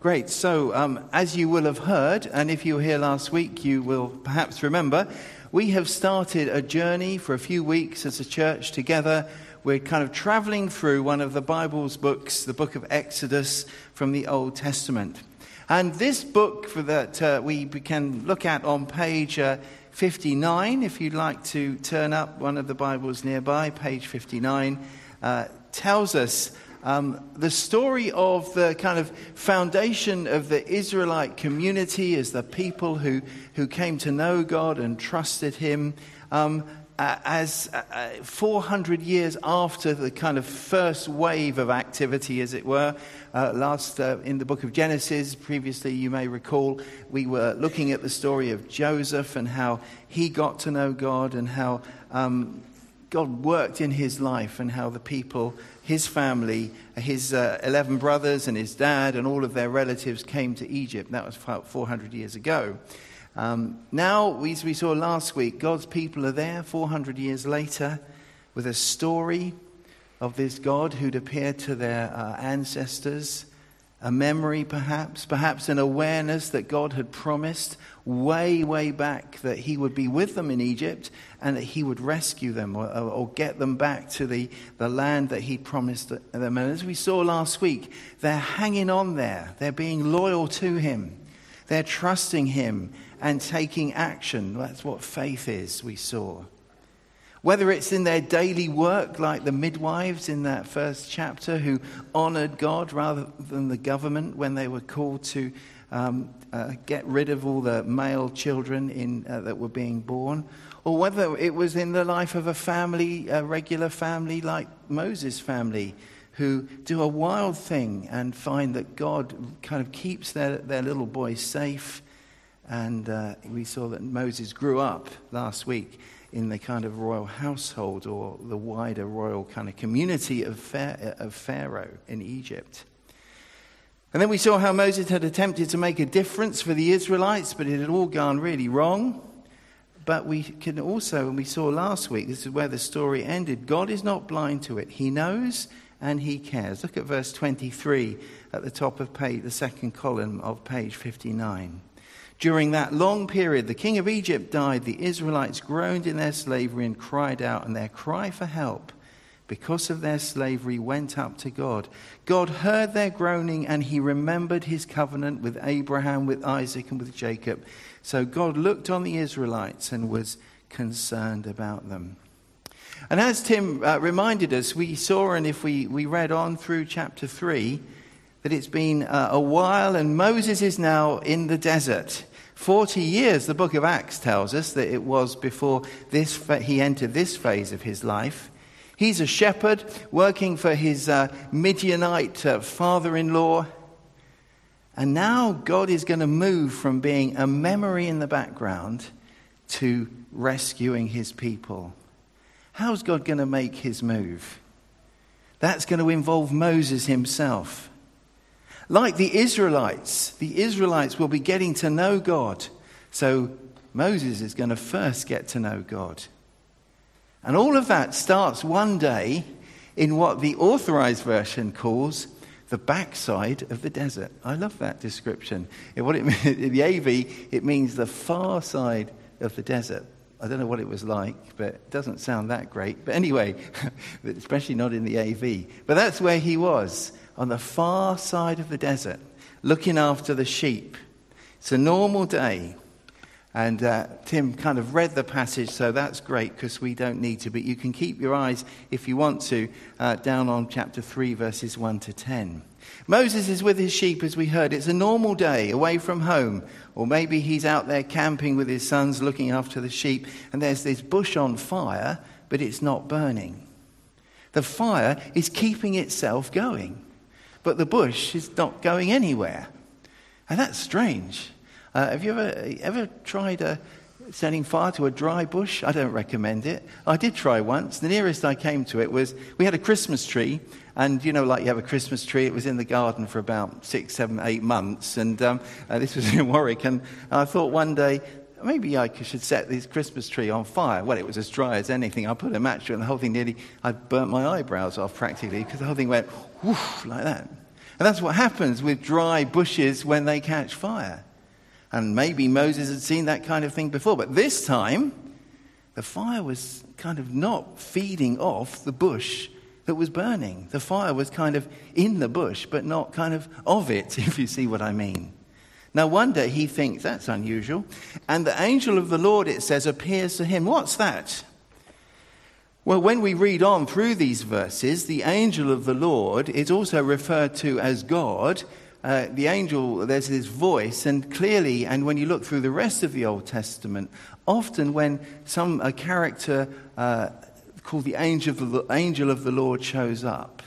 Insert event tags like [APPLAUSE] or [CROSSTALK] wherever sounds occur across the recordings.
Great. So, um, as you will have heard, and if you were here last week, you will perhaps remember, we have started a journey for a few weeks as a church together. We're kind of traveling through one of the Bible's books, the book of Exodus from the Old Testament. And this book that uh, we can look at on page uh, 59, if you'd like to turn up one of the Bibles nearby, page 59, uh, tells us um, the story of the kind of foundation of the Israelite community as the people who, who came to know God and trusted Him. Um, as uh, 400 years after the kind of first wave of activity, as it were, uh, last uh, in the book of Genesis, previously you may recall, we were looking at the story of Joseph and how he got to know God and how um, God worked in his life and how the people his family, his uh, 11 brothers and his dad and all of their relatives came to Egypt. That was about 400 years ago. Um, now, as we saw last week, God's people are there 400 years later with a story of this God who'd appeared to their uh, ancestors a memory perhaps, perhaps an awareness that God had promised way, way back that He would be with them in Egypt and that He would rescue them or, or get them back to the, the land that He promised them. And as we saw last week, they're hanging on there, they're being loyal to Him, they're trusting Him and taking action. That's what faith is, we saw. Whether it's in their daily work, like the midwives in that first chapter who honored God rather than the government when they were called to um, uh, get rid of all the male children in, uh, that were being born, or whether it was in the life of a family, a regular family like Moses' family, who do a wild thing and find that God kind of keeps their, their little boy safe. And uh, we saw that Moses grew up last week in the kind of royal household or the wider royal kind of community of, Pharaoh in Egypt. And then we saw how Moses had attempted to make a difference for the Israelites, but it had all gone really wrong. But we can also, and we saw last week, this is where the story ended God is not blind to it. He knows and he cares. Look at verse 23 at the top of page, the second column of page 59. During that long period, the king of Egypt died. The Israelites groaned in their slavery and cried out, and their cry for help because of their slavery went up to God. God heard their groaning and he remembered his covenant with Abraham, with Isaac, and with Jacob. So God looked on the Israelites and was concerned about them. And as Tim uh, reminded us, we saw, and if we, we read on through chapter 3, that it's been uh, a while and Moses is now in the desert. 40 years, the book of Acts tells us that it was before this, he entered this phase of his life. He's a shepherd working for his uh, Midianite uh, father in law. And now God is going to move from being a memory in the background to rescuing his people. How's God going to make his move? That's going to involve Moses himself. Like the Israelites, the Israelites will be getting to know God. So Moses is going to first get to know God. And all of that starts one day in what the authorized version calls the backside of the desert. I love that description. In what it [LAUGHS] in the AV, it means the far side of the desert. I don't know what it was like, but it doesn't sound that great. But anyway, [LAUGHS] especially not in the AV. But that's where he was on the far side of the desert, looking after the sheep. It's a normal day. And uh, Tim kind of read the passage, so that's great because we don't need to. But you can keep your eyes, if you want to, uh, down on chapter 3, verses 1 to 10. Moses is with his sheep, as we heard. It's a normal day away from home. Or maybe he's out there camping with his sons looking after the sheep, and there's this bush on fire, but it's not burning. The fire is keeping itself going but the bush is not going anywhere. And that's strange. Uh, have you ever, ever tried uh, setting fire to a dry bush? I don't recommend it. I did try once. The nearest I came to it was we had a Christmas tree, and you know, like you have a Christmas tree, it was in the garden for about six, seven, eight months. And um, uh, this was [LAUGHS] in Warwick. And I thought one day, maybe I should set this Christmas tree on fire. Well, it was as dry as anything. I put a match to it, and the whole thing nearly, I burnt my eyebrows off practically because the whole thing went whoosh like that. And that's what happens with dry bushes when they catch fire. And maybe Moses had seen that kind of thing before, but this time, the fire was kind of not feeding off the bush that was burning. The fire was kind of in the bush, but not kind of of it, [LAUGHS] if you see what I mean. No wonder he thinks that's unusual. And the angel of the Lord, it says, appears to him. What's that? Well, when we read on through these verses, the angel of the Lord is also referred to as God. Uh, the angel, there's this voice, and clearly, and when you look through the rest of the Old Testament, often when some a character uh, called the angel of the, angel of the Lord shows up,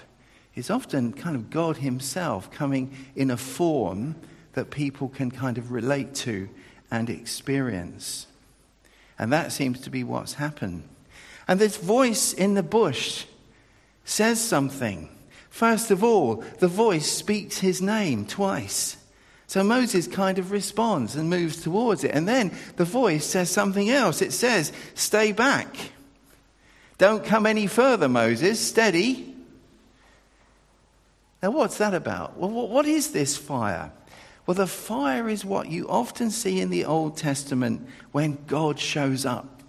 it's often kind of God Himself coming in a form that people can kind of relate to and experience. And that seems to be what's happened. And this voice in the bush says something. First of all, the voice speaks his name twice. So Moses kind of responds and moves towards it. And then the voice says something else. It says, Stay back. Don't come any further, Moses. Steady. Now, what's that about? Well, what is this fire? Well, the fire is what you often see in the Old Testament when God shows up,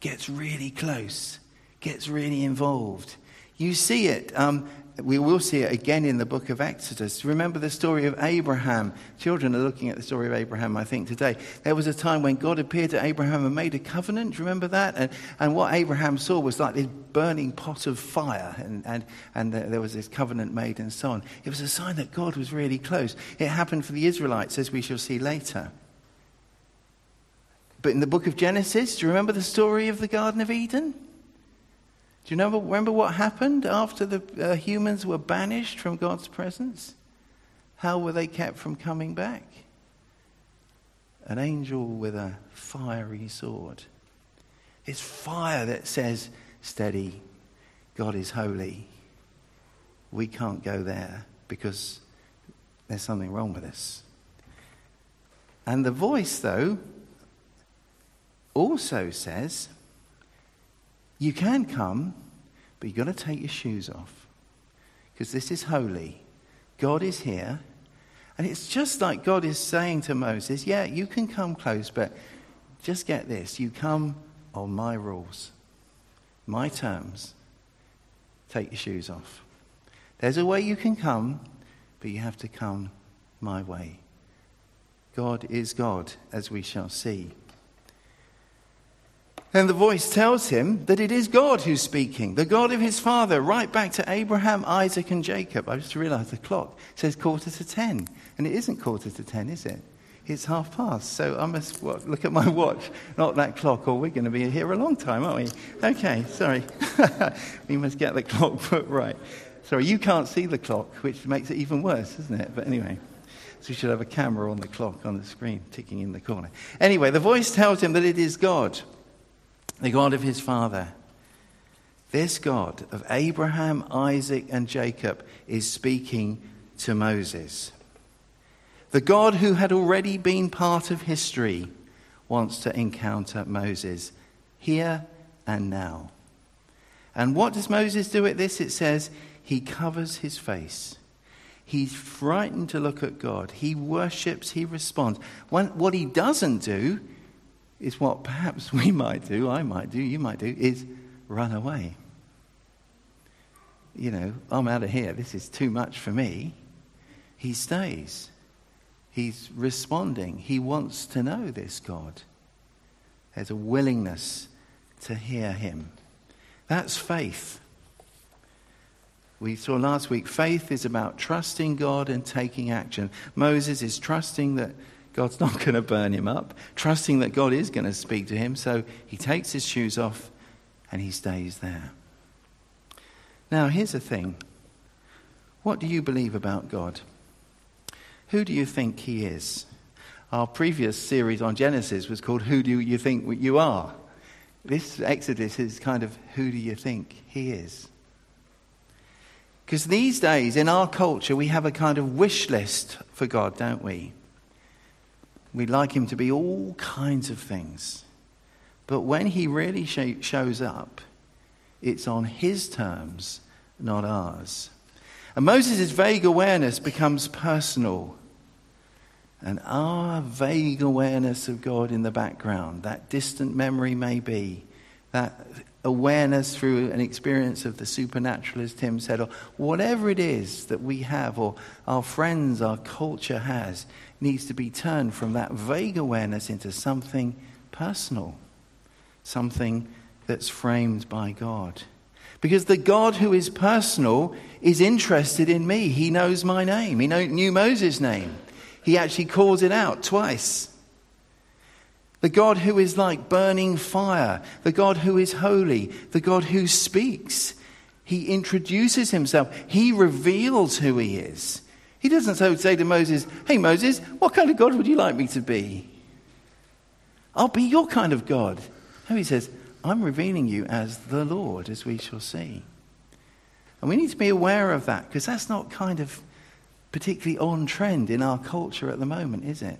gets really close, gets really involved. You see it um, we will see it again in the book of Exodus. Remember the story of Abraham. Children are looking at the story of Abraham, I think, today. There was a time when God appeared to Abraham and made a covenant. Remember that? And, and what Abraham saw was like this burning pot of fire, and, and, and there was this covenant made and so on. It was a sign that God was really close. It happened for the Israelites, as we shall see later. But in the book of Genesis, do you remember the story of the Garden of Eden? Do you remember, remember what happened after the uh, humans were banished from God's presence? How were they kept from coming back? An angel with a fiery sword. It's fire that says, Steady, God is holy. We can't go there because there's something wrong with us. And the voice, though, also says, you can come, but you've got to take your shoes off because this is holy. God is here. And it's just like God is saying to Moses, Yeah, you can come close, but just get this you come on my rules, my terms. Take your shoes off. There's a way you can come, but you have to come my way. God is God, as we shall see. And the voice tells him that it is God who's speaking, the God of his father, right back to Abraham, Isaac, and Jacob. I just realized the clock says quarter to ten. And it isn't quarter to ten, is it? It's half past. So I must what, look at my [LAUGHS] watch, not that clock, or we're going to be here a long time, aren't we? Okay, sorry. [LAUGHS] we must get the clock [LAUGHS] put right. Sorry, you can't see the clock, which makes it even worse, isn't it? But anyway. So we should have a camera on the clock on the screen ticking in the corner. Anyway, the voice tells him that it is God the God of his father. This God of Abraham, Isaac, and Jacob is speaking to Moses. The God who had already been part of history wants to encounter Moses here and now. And what does Moses do at this? It says he covers his face. He's frightened to look at God. He worships, he responds. what he doesn't do is what perhaps [LAUGHS] we might do, I might do, you might do, is run away. You know, I'm out of here. This is too much for me. He stays. He's responding. He wants to know this God. There's a willingness to hear him. That's faith. We saw last week faith is about trusting God and taking action. Moses is trusting that God's not [LAUGHS] going to burn him up, trusting that God is going to speak to him. So he takes his shoes off and he stays there. Now, here's the thing what do you believe about God? Who do you think he is? Our previous series on Genesis was called Who Do You Think You Are? This Exodus is kind of Who do you think he is? Because these days in our culture, we have a kind of wish list for God, don't we? We'd like him to be all kinds of things. But when he really shows up, it's on his terms, not ours. And Moses' vague awareness becomes personal. And our vague awareness of God in the background, that distant memory may be, that awareness through an experience of the supernatural, as Tim said, or whatever it is that we have, or our friends, our culture has, needs to be turned from that vague awareness into something personal, something that's framed by God. Because the God who is personal is interested in me. He knows my name. He knew Moses' name. He actually calls it out twice. The God who is like burning fire, the God who is holy, the God who speaks. He introduces himself, he reveals who he is. He doesn't say to Moses, Hey, Moses, what kind of God would you like me to be? I'll be your kind of God. No, he says, I'm revealing you as the Lord, as we shall see. And we need to be aware of that because that's not kind of particularly on trend in our culture at the moment, is it?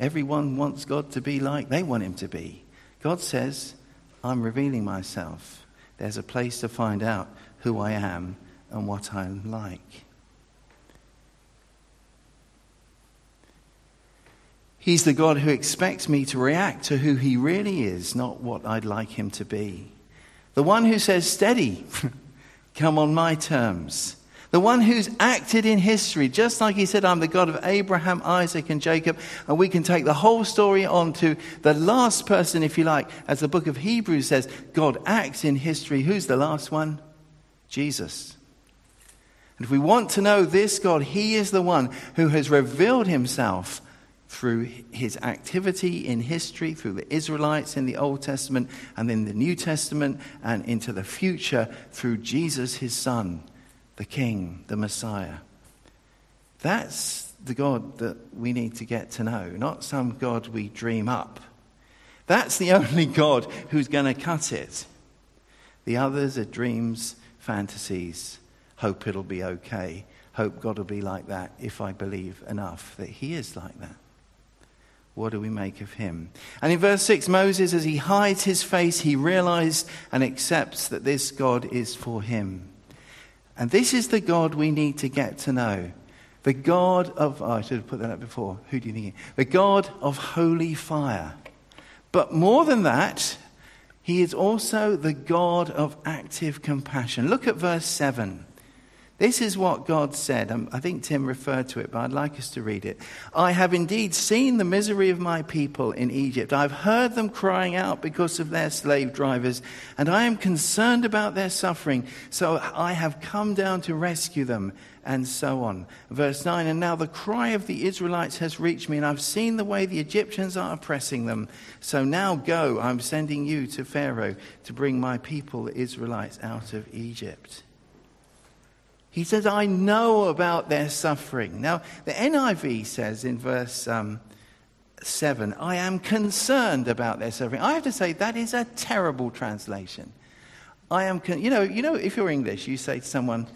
Everyone wants God to be like they want him to be. God says, I'm revealing myself. There's a place to find out who I am and what I'm like. He's the God who expects me to react to who he really is, not what I'd like him to be. The one who says, Steady, [LAUGHS] come on my terms. The one who's acted in history, just like he said, I'm the God of Abraham, Isaac, and Jacob. And we can take the whole story on to the last person, if you like, as the book of Hebrews says, God acts in history. Who's the last one? Jesus. And if we want to know this God, he is the one who has revealed himself through his activity in history, through the Israelites in the Old Testament and in the New Testament, and into the future through Jesus, his Son, the King, the Messiah. That's the God that we need to get to know, not some God we dream up. That's the [LAUGHS] only God who's going to cut it. The others are dreams, fantasies, hope it'll be okay, hope God will be like that if I believe enough that He is like that. What do we make of him? And in verse 6, Moses, as he hides his face, he realizes and accepts that this God is for him. And this is the God we need to get to know. The God of, oh, I should have put that up before. Who do you think? The God of holy fire. But more than that, he is also the God of active compassion. Look at verse 7. This is what God said. Um, I think Tim referred to it, but I'd like us to read it. I have indeed seen the misery of my people in Egypt. I've heard them crying out because of their slave drivers, and I am concerned about their suffering. So I have come down to rescue them, and so on. Verse 9 And now the cry of the Israelites has reached me, and I've seen the way the Egyptians are oppressing them. So now go, I'm sending you to Pharaoh to bring my people, the Israelites, out of Egypt. He says, I know about their suffering. Now, the NIV says in verse um, 7, I am concerned about their suffering. I have to say, that is a terrible translation. I am, con- you know, you know, if you're English, you say to someone,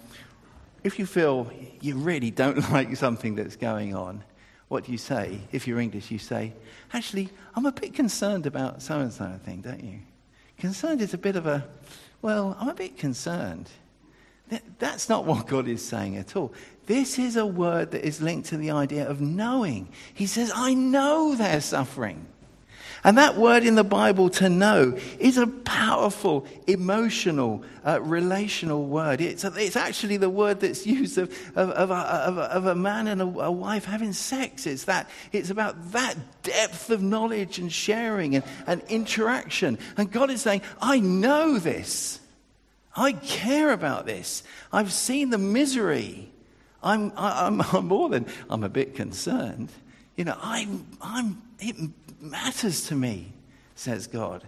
if you feel you really don't [LAUGHS] like something that's going on, what do you say? If you're English, you say, actually, I'm a bit concerned about so and so thing, don't you? Concerned is a bit of a, well, I'm a bit concerned. That's not what God is saying at all. This is a word that is linked to the idea of knowing. He says, I know they're suffering. And that word in the Bible, to know, is a powerful, emotional, uh, relational word. It's, it's actually the word that's used of, of, of, a, of, a, of a, man and a, a, wife having sex. It's, that, it's about that depth of knowledge and sharing and, and interaction. And God is saying, I know this. I care about this. I've seen the misery. I'm, I'm, [LAUGHS] I'm more than, I'm a bit concerned. You know, I'm, I'm, it matters to me, says God.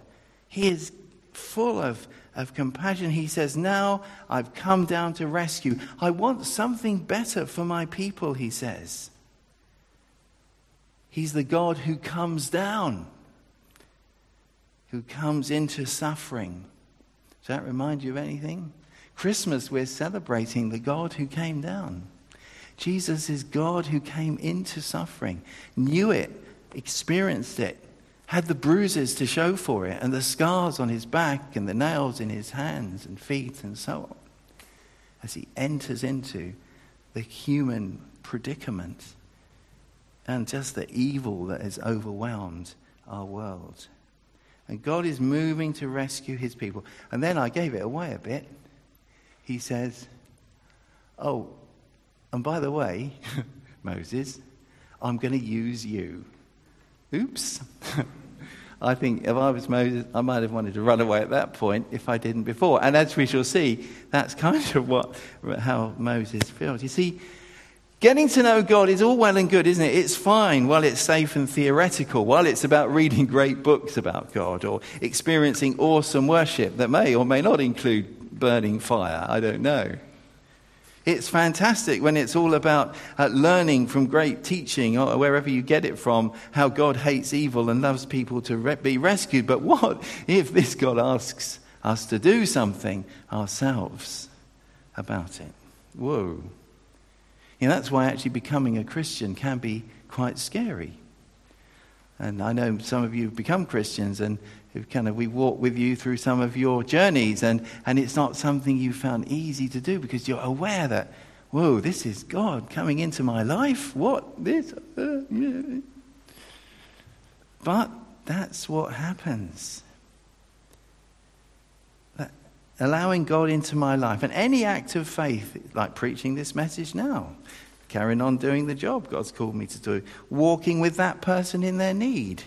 He is full of, of compassion. He says, Now I've come down to rescue. I want something better for my people, he says. He's the God who comes down, who comes into suffering does that remind you of anything? Christmas, we're celebrating the God who came down. Jesus is God who came into suffering, knew it, experienced it, had the bruises to show for it, and the scars on his back, and the nails in his hands and feet, and so on, as he enters into the human predicament and just the evil that has overwhelmed our world. And God is moving to rescue his people. And then I gave it away a bit. He says, Oh, and by the way, [LAUGHS] Moses, I'm going to use you. Oops. [LAUGHS] I think if I was Moses, I might have wanted to run away at that point if I didn't before. And as we shall see, that's kind of what, how Moses feels. You see, getting to know God is all well and good, isn't it? It's fine while it's safe and theoretical, while it's about [LAUGHS] reading great books about God or experiencing awesome worship that may or may not include burning fire. I don't know. It's fantastic when it's all about uh, learning from great teaching or wherever you get it from, how God hates evil and loves people to re- be rescued. But what [LAUGHS] if this God asks us to do something ourselves about it? Whoa. You know, that's why actually becoming a Christian can be quite scary. And I know some of you have become Christians, and kind of we walk with you through some of your journeys and, and it's not something you found easy to do because you're aware that whoa this is god coming into my life. What? This? Uh, but that's what happens allowing god into my life. And any act of faith like preaching this message now carrying on doing the job god's called me to do walking with that person in their need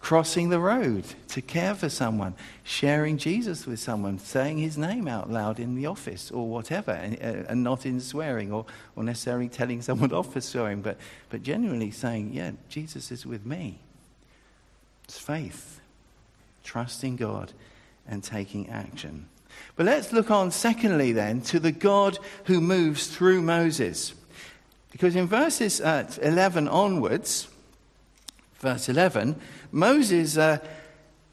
crossing the road to care for someone, sharing Jesus with someone, saying his name out loud in the office or whatever, and, uh, and not in swearing or, or necessarily telling someone [LAUGHS] off for swearing, but, but genuinely saying, Yeah, Jesus is with me. It's faith, trusting God and taking action. But let's look on, secondly, then, to the God who moves through Moses. Because in verses uh, 11 onwards, verse 11, Moses uh,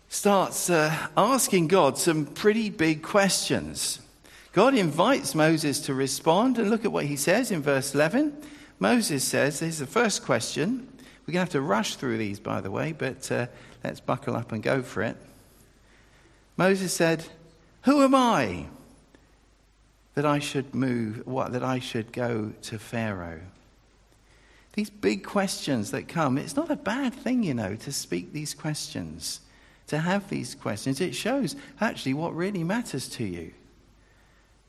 starts uh, asking God some pretty big questions. God invites Moses to respond, and look at what he says in verse 11. Moses says, Here's the first question. We're going to have to rush through these, by the way, but uh, let's buckle up and go for it. Moses said, Who am I that I should move, what, that I should go to Pharaoh? These big questions that come, it's not a bad thing, you know, to speak these questions, to have these questions. It shows actually what really matters to you.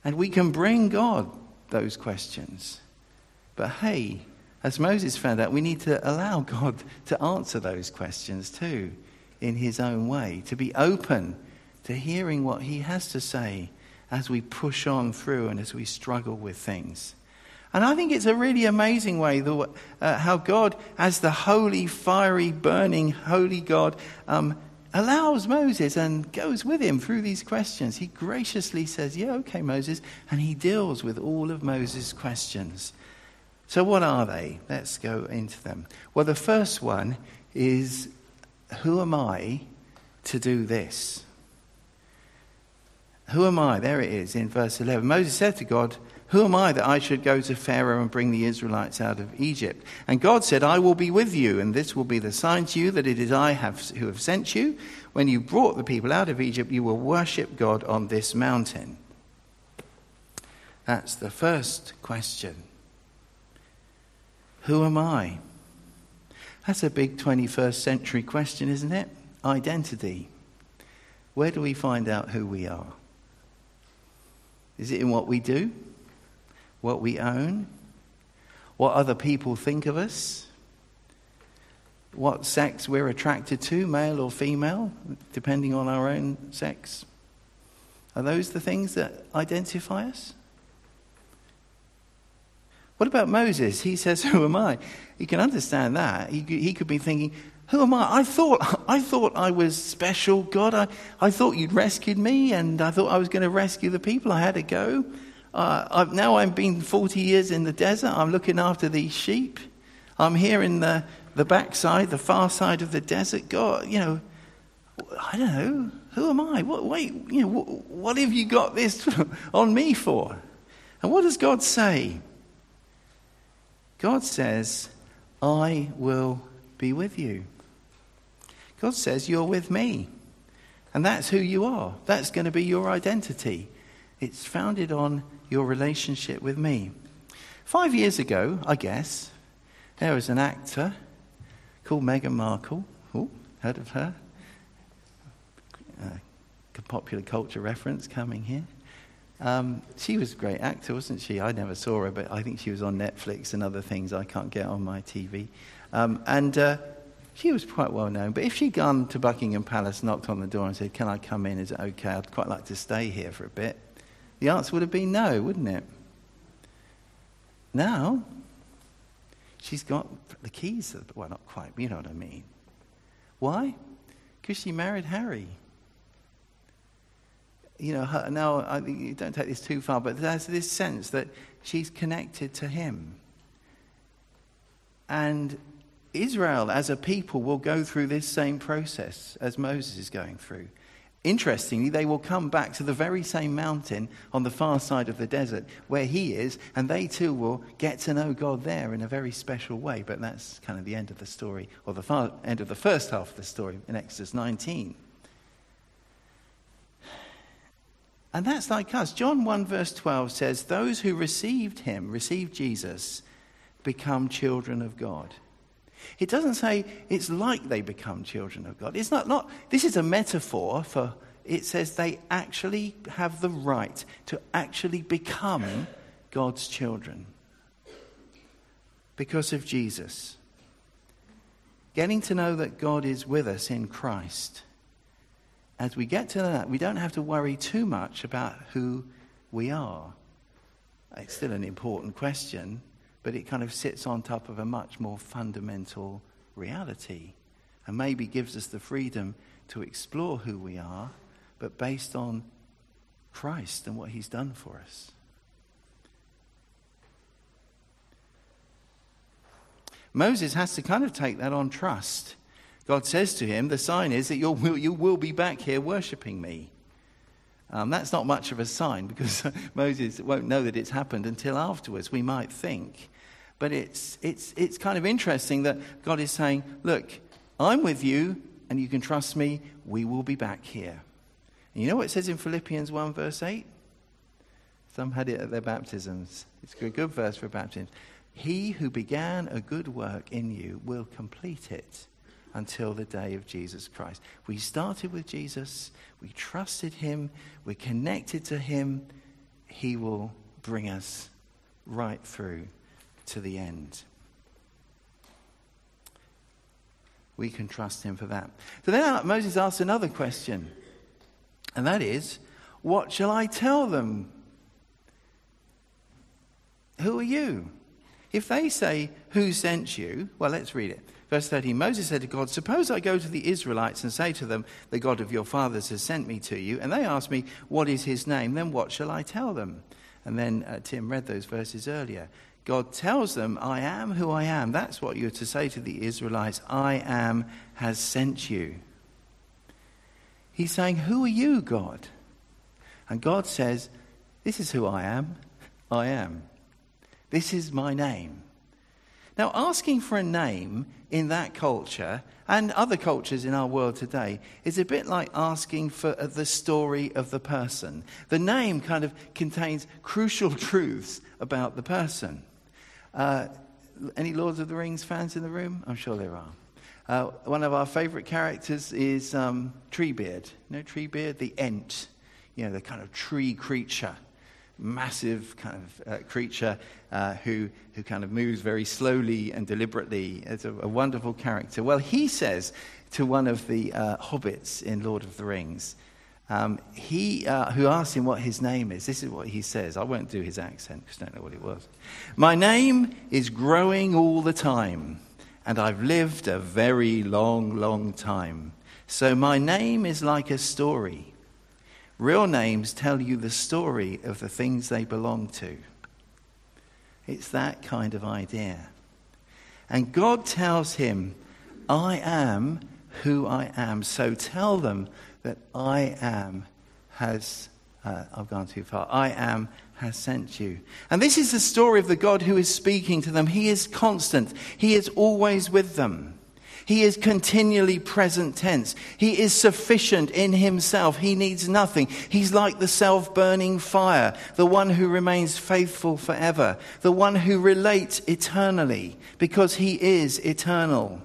And we can bring God those questions. But hey, as Moses found out, we need to allow God to answer those questions too in his own way, to be open to hearing what he has to say as we push on through and as we struggle with things. And I think it's a really amazing way the, uh, how God, as the holy, fiery, burning, holy God, um, allows Moses and goes with him through these questions. He graciously says, Yeah, okay, Moses. And he deals with all of Moses' questions. So, what are they? Let's go into them. Well, the first one is Who am I to do this? Who am I? There it is in verse 11. Moses said to God, who am I that I should go to Pharaoh and bring the Israelites out of Egypt? And God said, I will be with you, and this will be the sign to you that it is I have, who have sent you. When you brought the people out of Egypt, you will worship God on this mountain. That's the first question. Who am I? That's a big 21st century question, isn't it? Identity. Where do we find out who we are? Is it in what we do? what we own, what other people think of us, what sex we're attracted to, male or female, depending on our own sex. Are those the things that identify us? What about Moses? He says, [LAUGHS] Who am I? You can understand that. He, he could be thinking, Who am I? I thought [LAUGHS] I, thought I was special, God. I, I thought you'd rescued me, and I thought I was going to rescue the people. I had to go. Uh, now I've been 40 years in the desert. I'm looking after these sheep. I'm here in the, the backside, the far side of the desert. God, you know, I don't know. Who am I? What, wait, you know, what, what have you got this [LAUGHS] on me for? And what does God say? God says, I will be with you. God says, You're with me. And that's who you are. That's going to be your identity. It's founded on your relationship with me. Five years ago, I guess, there was an actor called Meghan Markle. Oh, heard of her? Uh, popular culture reference coming here. Um, she was a great actor, wasn't she? I never saw her, but I think she was on Netflix and other things I can't get on my TV. Um, and uh, she was quite well known. But if she'd gone to Buckingham Palace, knocked on the door, and said, Can I come in? Is it okay? I'd quite like to stay here for a bit. The answer would have been no, wouldn't it? Now, she's got the keys. well, not quite, but you know what I mean. Why? Because she married Harry. You know, her, now, I, don't take this too far, but there's this sense that she's connected to him. And Israel as a people will go through this same process as Moses is going through. Interestingly, they will come back to the very same mountain on the far side of the desert where he is, and they too will get to know God there in a very special way. But that's kind of the end of the story, or the far, end of the first half of the story in Exodus 19. And that's like us. John 1, verse 12 says, Those who received him, received Jesus, become children of God. It doesn't say it's like they become children of God. It's not, not this is a metaphor for it says they actually have the right to actually become God's children because of Jesus. Getting to know that God is with us in Christ. As we get to that, we don't have to worry too much about who we are. It's still an important question, but it kind of sits on top of a much more fundamental reality and maybe gives us the freedom to explore who we are, but based on Christ and what he's done for us. Moses has to kind of take that on trust. God says to him, The sign is that you'll, you will be back here worshipping me. Um, that's not much of a sign because [LAUGHS] Moses won't know that it's happened until afterwards, we might think. But it's, it's, it's kind of interesting that God is saying, Look, I'm with you, and you can trust me. We will be back here. And you know what it says in Philippians 1, verse 8? Some had it at their baptisms. It's a good verse for baptism. He who began a good work in you will complete it until the day of Jesus Christ. We started with Jesus, we trusted him, we're connected to him. He will bring us right through to the end. We can trust him for that. So then Moses asks another question, and that is, What shall I tell them? Who are you? If they say, Who sent you? Well, let's read it. Verse 13 Moses said to God, Suppose I go to the Israelites and say to them, The God of your fathers has sent me to you, and they ask me, What is his name? Then what shall I tell them? And then uh, Tim read those verses earlier. God tells them, I am who I am. That's what you're to say to the Israelites. I am has sent you. He's saying, Who are you, God? And God says, This is who I am. I am. This is my name. Now, asking for a name in that culture and other cultures in our world today is a bit like asking for uh, the story of the person. The name kind of contains crucial [LAUGHS] truths about the person. Uh, any Lords of the Rings fans in the room? I'm sure there are. Uh, one of our favourite characters is um, Treebeard. You know Treebeard? The Ent. You know, the kind of tree creature. Massive kind of uh, creature uh, who, who kind of moves very slowly and deliberately. It's a, a wonderful character. Well, he says to one of the uh, hobbits in Lord of the Rings, um, he, uh, who asked him what his name is, this is what he says. I won't do his accent because I don't know what it was. My name is growing all the time, and I've lived a very long, long time. So my name is like a story. Real names tell you the story of the things they belong to. It's that kind of idea. And God tells him, I am who I am. So tell them that I am has, uh, I've gone too far, I am has sent you. And this is the story of the God who is speaking to them. He is constant, He is always with them. He is continually present tense. He is sufficient in himself. He needs nothing. He's like the self burning fire, the one who remains faithful forever, the one who relates eternally because he is eternal.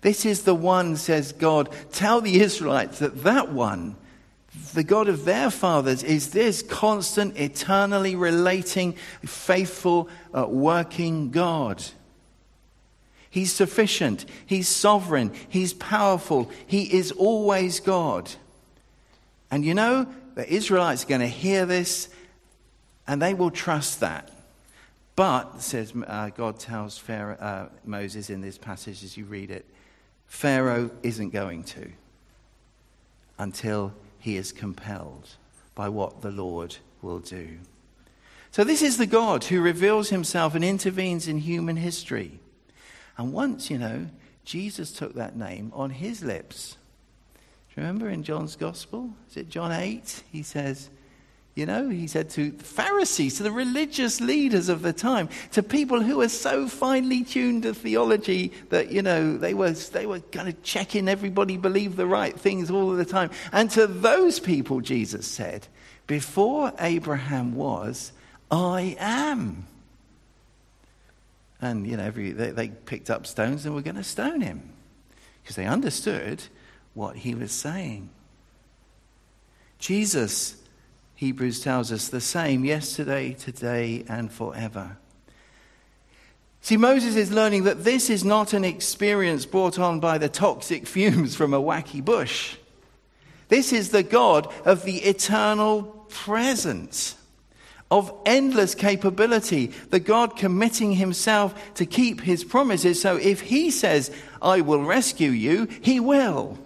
This is the one, says God. Tell the Israelites that that one, the God of their fathers, is this constant, eternally relating, faithful, uh, working God. He's sufficient. He's sovereign. He's powerful. He is always God. And you know, the Israelites are going to hear this and they will trust that. But, says uh, God tells Pharaoh, uh, Moses in this passage as you read it, Pharaoh isn't going to until he is compelled by what the Lord will do. So, this is the God who reveals himself and intervenes in human history. And once, you know, Jesus took that name on his lips. Remember in John's Gospel? Is it John 8? He says, you know, he said to Pharisees, to the religious leaders of the time, to people who were so finely tuned to theology that, you know, they were, they were kind of checking everybody believed the right things all the time. And to those people, Jesus said, Before Abraham was, I am. And, you know, every, they, they picked up stones and were going to stone him because they understood what he was saying. Jesus, Hebrews tells us, the same yesterday, today, and forever. See, Moses is learning that this is not an experience brought on by the toxic [LAUGHS] fumes from a wacky bush. This is the God of the eternal presence, of endless capability, the God committing himself to keep his promises. So if he says, I will rescue you, he will.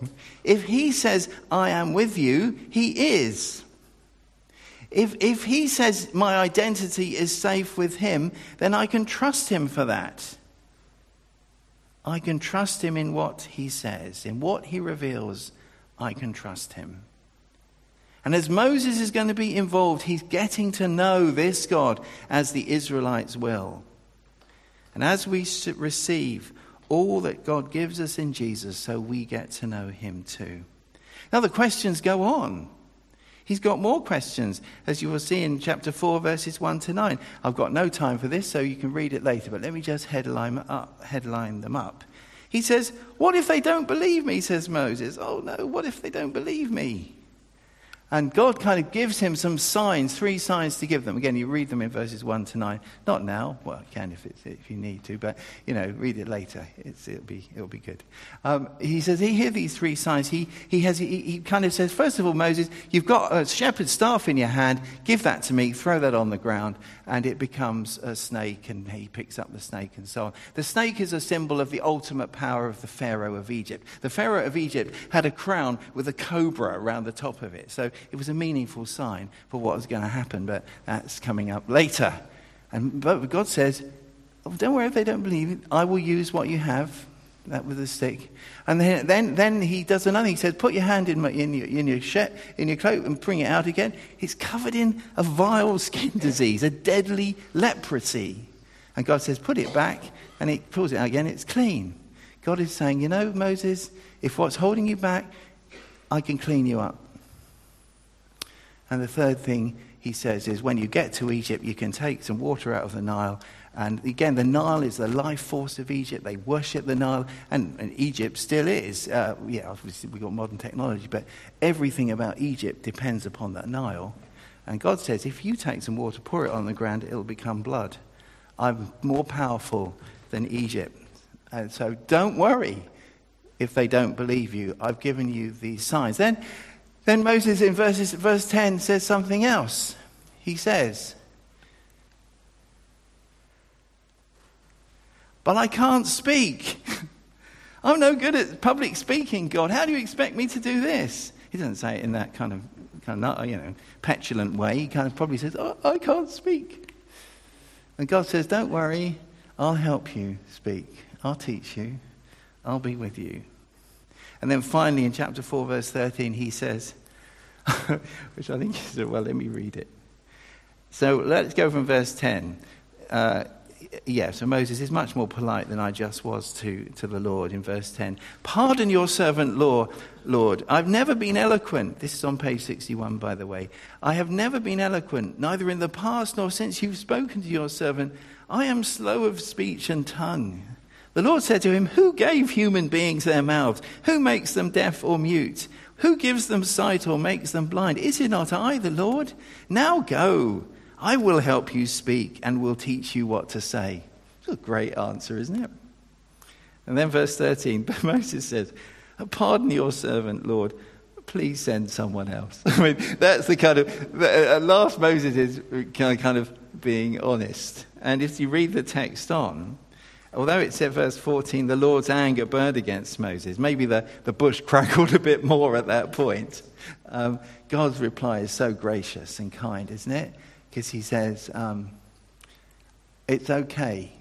If he says, I am with you, he is. If, if he says my identity is safe with him, then I can trust him for that. I can trust him in what he says, in what he reveals, I can trust him. And as Moses is going to be involved, he's getting to know this God as the Israelites will. And as we receive all that God gives us in Jesus, so we get to know him too. Now the questions go on. He's got more questions, as you will see in chapter 4, verses 1 to 9. I've got no time for this, so you can read it later, but let me just headline, up, headline them up. He says, What if they don't believe me? says Moses. Oh no, what if they don't believe me? And God kind of gives him some signs, three signs to give them. Again, you read them in verses 1 to 9. Not now. Well, you can if, if you need to, but, you know, read it later. It's, it'll, be, it'll be good. Um, he says, he hear these three signs. He, he, has, he, he kind of says, first of all, Moses, you've got a shepherd's staff in your hand. Give that to me. Throw that on the ground. And it becomes a snake, and he picks up the snake and so on. The snake is a symbol of the ultimate power of the Pharaoh of Egypt. The Pharaoh of Egypt had a crown with a cobra around the top of it. So it was a meaningful sign for what was going to happen, but that's coming up later. And but God says, oh, Don't worry if they don't believe it. I will use what you have, that with a stick. And then, then, then he does another. He says, Put your hand in, my, in, your, in, your shirt, in your cloak and bring it out again. It's covered in a vile skin disease, a deadly leprosy. And God says, Put it back. And he pulls it out again. It's clean. God is saying, You know, Moses, if what's holding you back, I can clean you up. And the third thing he says is when you get to Egypt, you can take some water out of the Nile. And again, the Nile is the life force of Egypt. They worship the Nile, and, and Egypt still is. Uh, yeah, obviously we've got modern technology, but everything about Egypt depends upon that Nile. And God says, if you take some water, pour it on the ground, it'll become blood. I'm more powerful than Egypt. And so don't worry if they don't believe you. I've given you these signs. Then then Moses in verses, verse 10 says something else. He says, But I can't speak. [LAUGHS] I'm no good at public speaking, God. How do you expect me to do this? He doesn't say it in that kind of, kind of you know, petulant way. He kind of probably says, oh, I can't speak. And God says, Don't worry, I'll help you speak. I'll teach you. I'll be with you. And then finally, in chapter 4, verse 13, he says, [LAUGHS] which I think is, well, let me read it. So let's go from verse 10. Uh, yeah, so Moses is much more polite than I just was to, to the Lord in verse 10. Pardon your servant, Lord, Lord. I've never been eloquent. This is on page 61, by the way. I have never been eloquent, neither in the past nor since you've spoken to your servant. I am slow of speech and tongue. The Lord said to him, Who gave human beings their mouths? Who makes them deaf or mute? Who gives them sight or makes them blind? Is it not I, the Lord? Now go. I will help you speak and will teach you what to say. It's a great answer, isn't it? And then verse 13, [LAUGHS] but Moses says, Pardon your servant, Lord. Please send someone else. [LAUGHS] I mean, that's the kind of, the, uh, at last Moses is uh, kind of being honest. And if you read the text on, although it said, verse 14, the Lord's anger burned against Moses, maybe the, the bush [LAUGHS] crackled a bit more at that point. Um, God's reply is so gracious and kind, isn't it? Because he says, um, It's okay.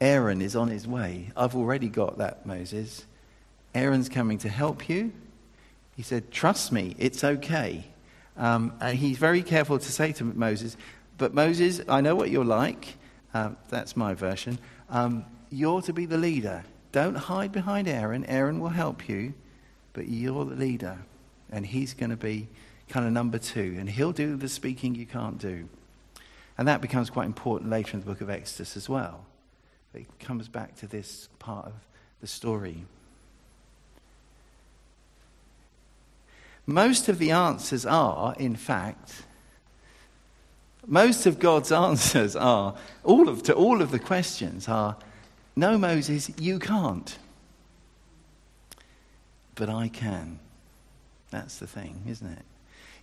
Aaron is on his way. I've already got that, Moses. Aaron's coming to help you. He said, Trust me, it's okay. Um, and he's very careful to say to Moses, But Moses, I know what you're like. Um, that's my version. Um, you're to be the leader. Don't hide behind Aaron. Aaron will help you, but you're the leader. And he's going to be kind of number two. And he'll do the speaking you can't do. And that becomes quite important later in the book of Exodus as well. It comes back to this part of the story. Most of the answers are, in fact, most of God's [LAUGHS] answers are, all of, to all of the questions are, no, Moses, you can't. But I can. That's the thing, isn't it?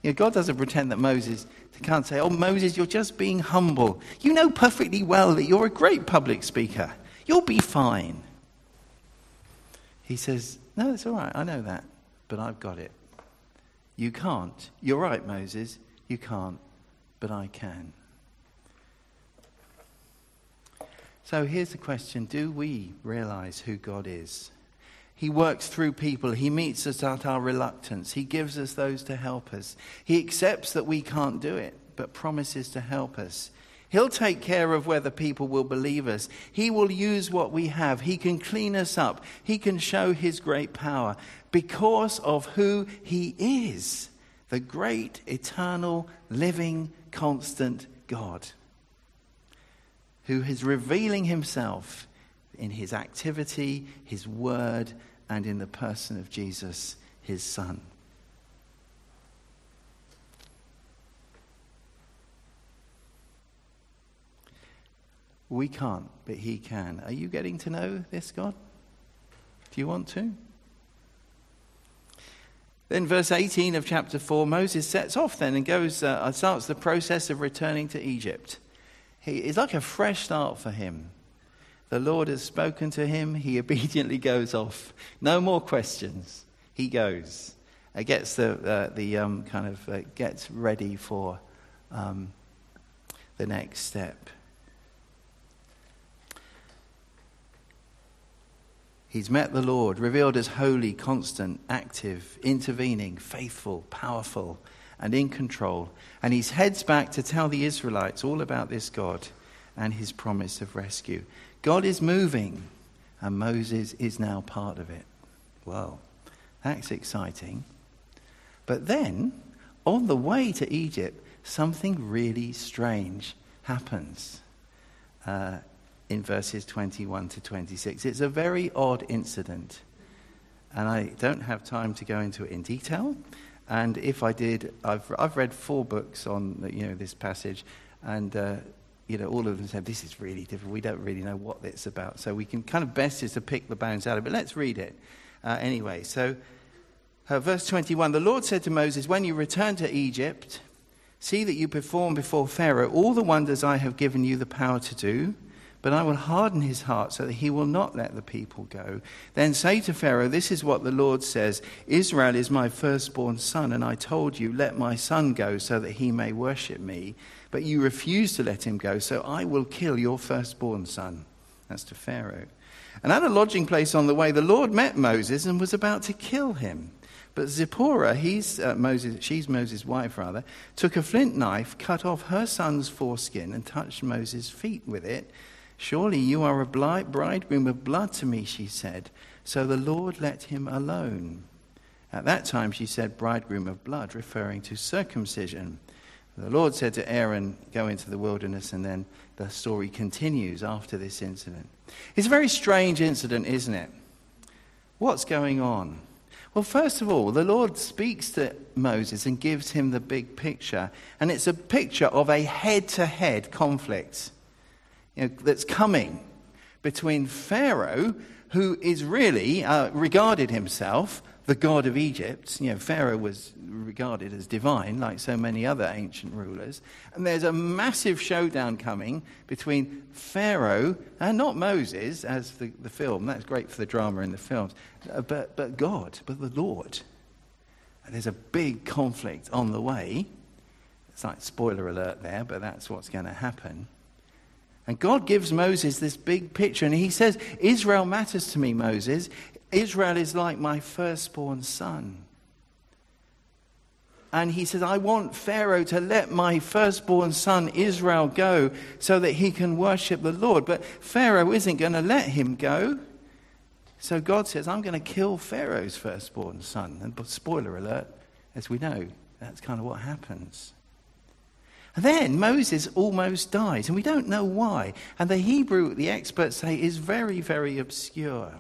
You know, God doesn't pretend that Moses can't say, Oh, Moses, you're just being humble. You know perfectly well that you're a great public speaker. You'll be fine. He says, No, it's all right. I know that. But I've got it. You can't. You're right, Moses. You can't. But I can. So here's the question Do we realize who God is? He works through people. He meets us at our reluctance. He gives us those to help us. He accepts that we can't do it, but promises to help us. He'll take care of whether people will believe us. He will use what we have. He can clean us up. He can show His great power because of who He is the great, eternal, living, constant God who is revealing Himself in His activity, His word, and in the person of Jesus, his son. We can't, but he can. Are you getting to know this God? Do you want to? Then, verse 18 of chapter 4, Moses sets off then and goes, uh, starts the process of returning to Egypt. He, it's like a fresh start for him. The Lord has spoken to him. He [LAUGHS] obediently goes off. No more questions. He goes. Uh, gets the, uh, the um, kind of uh, gets ready for um, the next step. He's met the Lord, revealed as holy, constant, active, intervening, faithful, powerful, and in control. And he heads back to tell the Israelites all about this God and his promise of rescue. God is moving, and Moses is now part of it. Well, that's exciting. But then, on the way to Egypt, something really strange happens uh, in verses 21 to 26. It's a very odd incident, and I don't have time to go into it in detail. And if I did, I've, I've read four books on you know, this passage, and uh, you know, all of them said, this is really difficult. We don't really know what it's about. So we can kind of best is to pick the bones out of it. Let's read it uh, anyway. So, uh, verse 21 The Lord said to Moses, When you return to Egypt, see that you perform before Pharaoh all the wonders I have given you the power to do. But I will harden his heart so that he will not let the people go. Then say to Pharaoh, This is what the Lord says Israel is my firstborn son, and I told you, Let my son go so that he may worship me. But you refuse to let him go, so I will kill your firstborn son. That's to Pharaoh. And at a lodging place on the way, the Lord met Moses and was about to kill him. But Zipporah, he's uh, Moses, she's Moses' wife, rather, took a flint knife, cut off her son's foreskin, and touched Moses' feet with it. Surely you are a bridegroom of blood to me, she said. So the Lord let him alone. At that time, she said, bridegroom of blood, referring to circumcision. The Lord said to Aaron, Go into the wilderness, and then the story continues after this incident. It's a very strange incident, isn't it? What's going on? Well, first of all, the Lord speaks to Moses and gives him the big picture, and it's a picture of a head to head conflict you know, that's coming between Pharaoh, who is really uh, regarded himself the god of Egypt. You know, Pharaoh was regarded as divine, like so many other ancient rulers. And there's a massive showdown coming between Pharaoh and not Moses, as the, the film. That's great for the drama in the films, uh, but, but God, but the Lord. And there's a big conflict on the way. It's like spoiler alert there, but that's what's going to happen. And God gives Moses this big picture, and he says, Israel matters to me, Moses. Israel is like my firstborn son. And he says, I want Pharaoh to let my firstborn son Israel go so that he can worship the Lord. But Pharaoh isn't going to let him go. So God says, I'm going to kill Pharaoh's firstborn son. And spoiler alert, as we know, that's kind of what happens. Then Moses almost dies, and we don't know why. And the Hebrew, the experts say, is very, very obscure.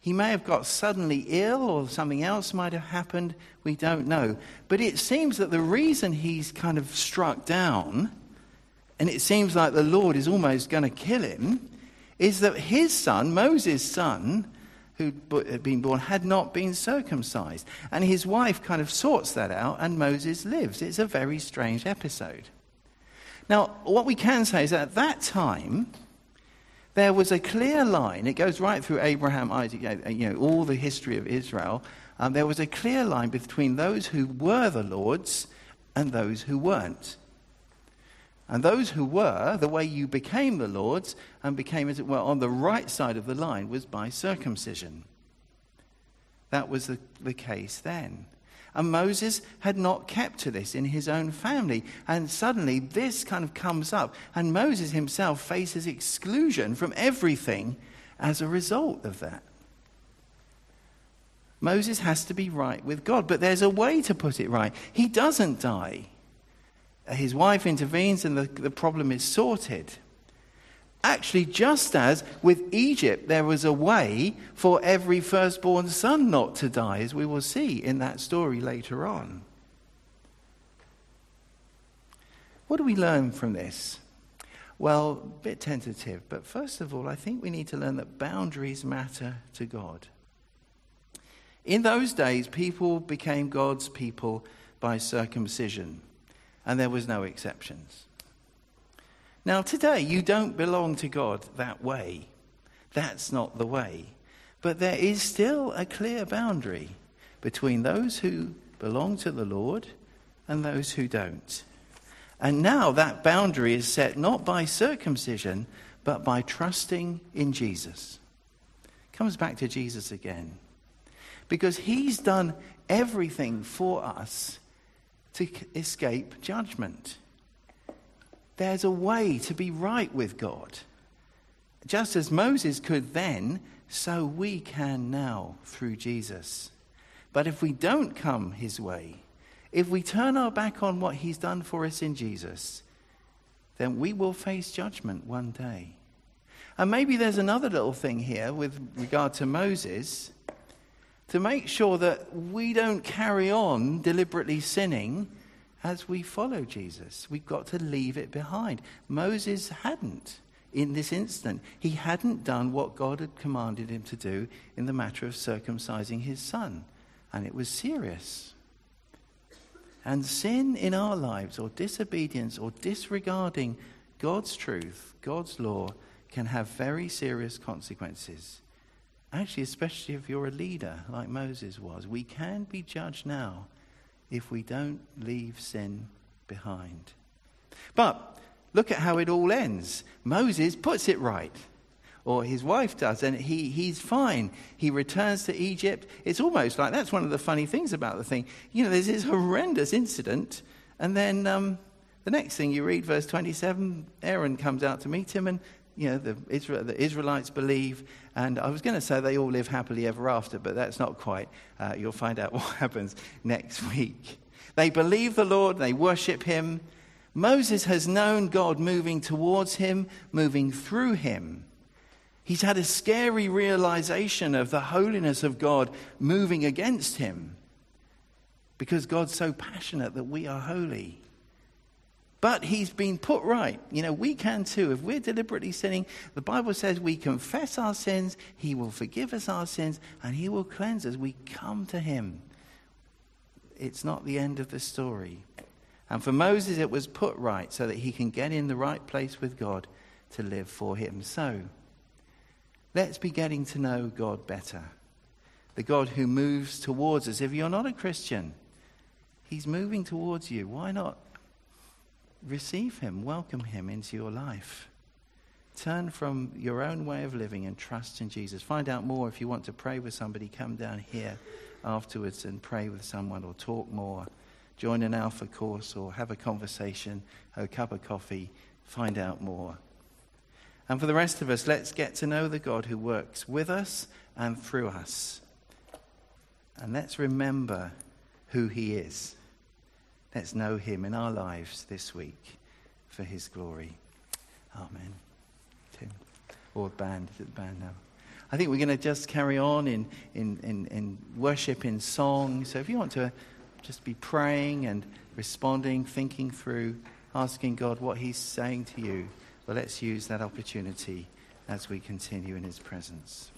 He may have got suddenly ill or something else might have happened. We don't know. But it seems that the reason he's kind of struck down, and it seems like the Lord is almost going to kill him, is that his son, Moses' son, who had been born, had not been circumcised. And his wife kind of sorts that out, and Moses lives. It's a very strange episode. Now, what we can say is that at that time, there was a clear line. It goes right through Abraham, Isaac, you know, all the history of Israel. Um, there was a clear line between those who were the Lord's and those who weren't. And those who were, the way you became the Lord's and became, as it were, on the right side of the line was by circumcision. That was the, the case then. And Moses had not kept to this in his own family. And suddenly this kind of comes up. And Moses himself faces exclusion from everything as a result of that. Moses has to be right with God, but there's a way to put it right. He doesn't die. His wife intervenes and the, the problem is sorted. Actually, just as with Egypt, there was a way for every firstborn son not to die, as we will see in that story later on. What do we learn from this? Well, a bit tentative, but first of all, I think we need to learn that boundaries matter to God. In those days, people became God's people by circumcision, and there was no exceptions. Now, today, you don't belong to God that way. That's not the way. But there is still a clear boundary between those who belong to the Lord and those who don't. And now that boundary is set not by circumcision, but by trusting in Jesus. Comes back to Jesus again. Because he's done everything for us to escape judgment. There's a way to be right with God. Just as Moses could then, so we can now through Jesus. But if we don't come his way, if we turn our back on what he's done for us in Jesus, then we will face judgment one day. And maybe there's another little thing here with regard to Moses to make sure that we don't carry on deliberately sinning as we follow Jesus. We've got to leave it behind. Moses hadn't in this instant. He hadn't done what God had commanded him to do in the matter of circumcising his son, and it was serious. And sin in our lives, or disobedience, or disregarding God's truth, God's law, can have very serious consequences. Actually, especially if you're a leader like Moses was, we can be judged now if we don't leave sin behind. But look at how it all ends. Moses puts it right. or his wife does, and he, he's fine. He returns to Egypt. It's almost like that's one of the funny things about the thing. You know, there's this horrendous incident, and then um, the next thing you read, verse 27, Aaron comes out to meet him, and you know, the, Israel, the Israelites believe, and I was going to say they all live happily ever after, but that's not quite. Uh, you'll find out [LAUGHS] what happens next week. They believe the Lord, they worship him. Moses has known God moving towards him, moving through him. He's had a scary realization of the holiness of God moving against him because God's so passionate that we are holy. But he's been put right. You know, we can too. If we're deliberately sinning, the Bible says we confess our sins, he will forgive us our sins, and he will cleanse us. We come to him. It's not the end of the story. And for Moses, it was put right so that he can get in the right place with God to live for him. So, Let's be getting to know God better. The God who moves towards us. If you're not a Christian, He's moving towards you. Why not receive Him, welcome Him into your life? Turn from your own way of living and trust in Jesus. Find out more if you want to pray with somebody. Come down here afterwards and pray with someone or talk more. Join an Alpha course or have a conversation, a cup of coffee. Find out more. And for the rest of us, let's get to know the God who works with us and through us. And let's remember who he is. Let's know him in our lives this week for his glory. Amen. Tim. Or band, is it the band now? I think we're going to just carry on in, in, in, in worship, in song. So if you want to just be praying and responding, thinking through, asking God what he's saying to you. well, let's use that opportunity as we continue in his presence.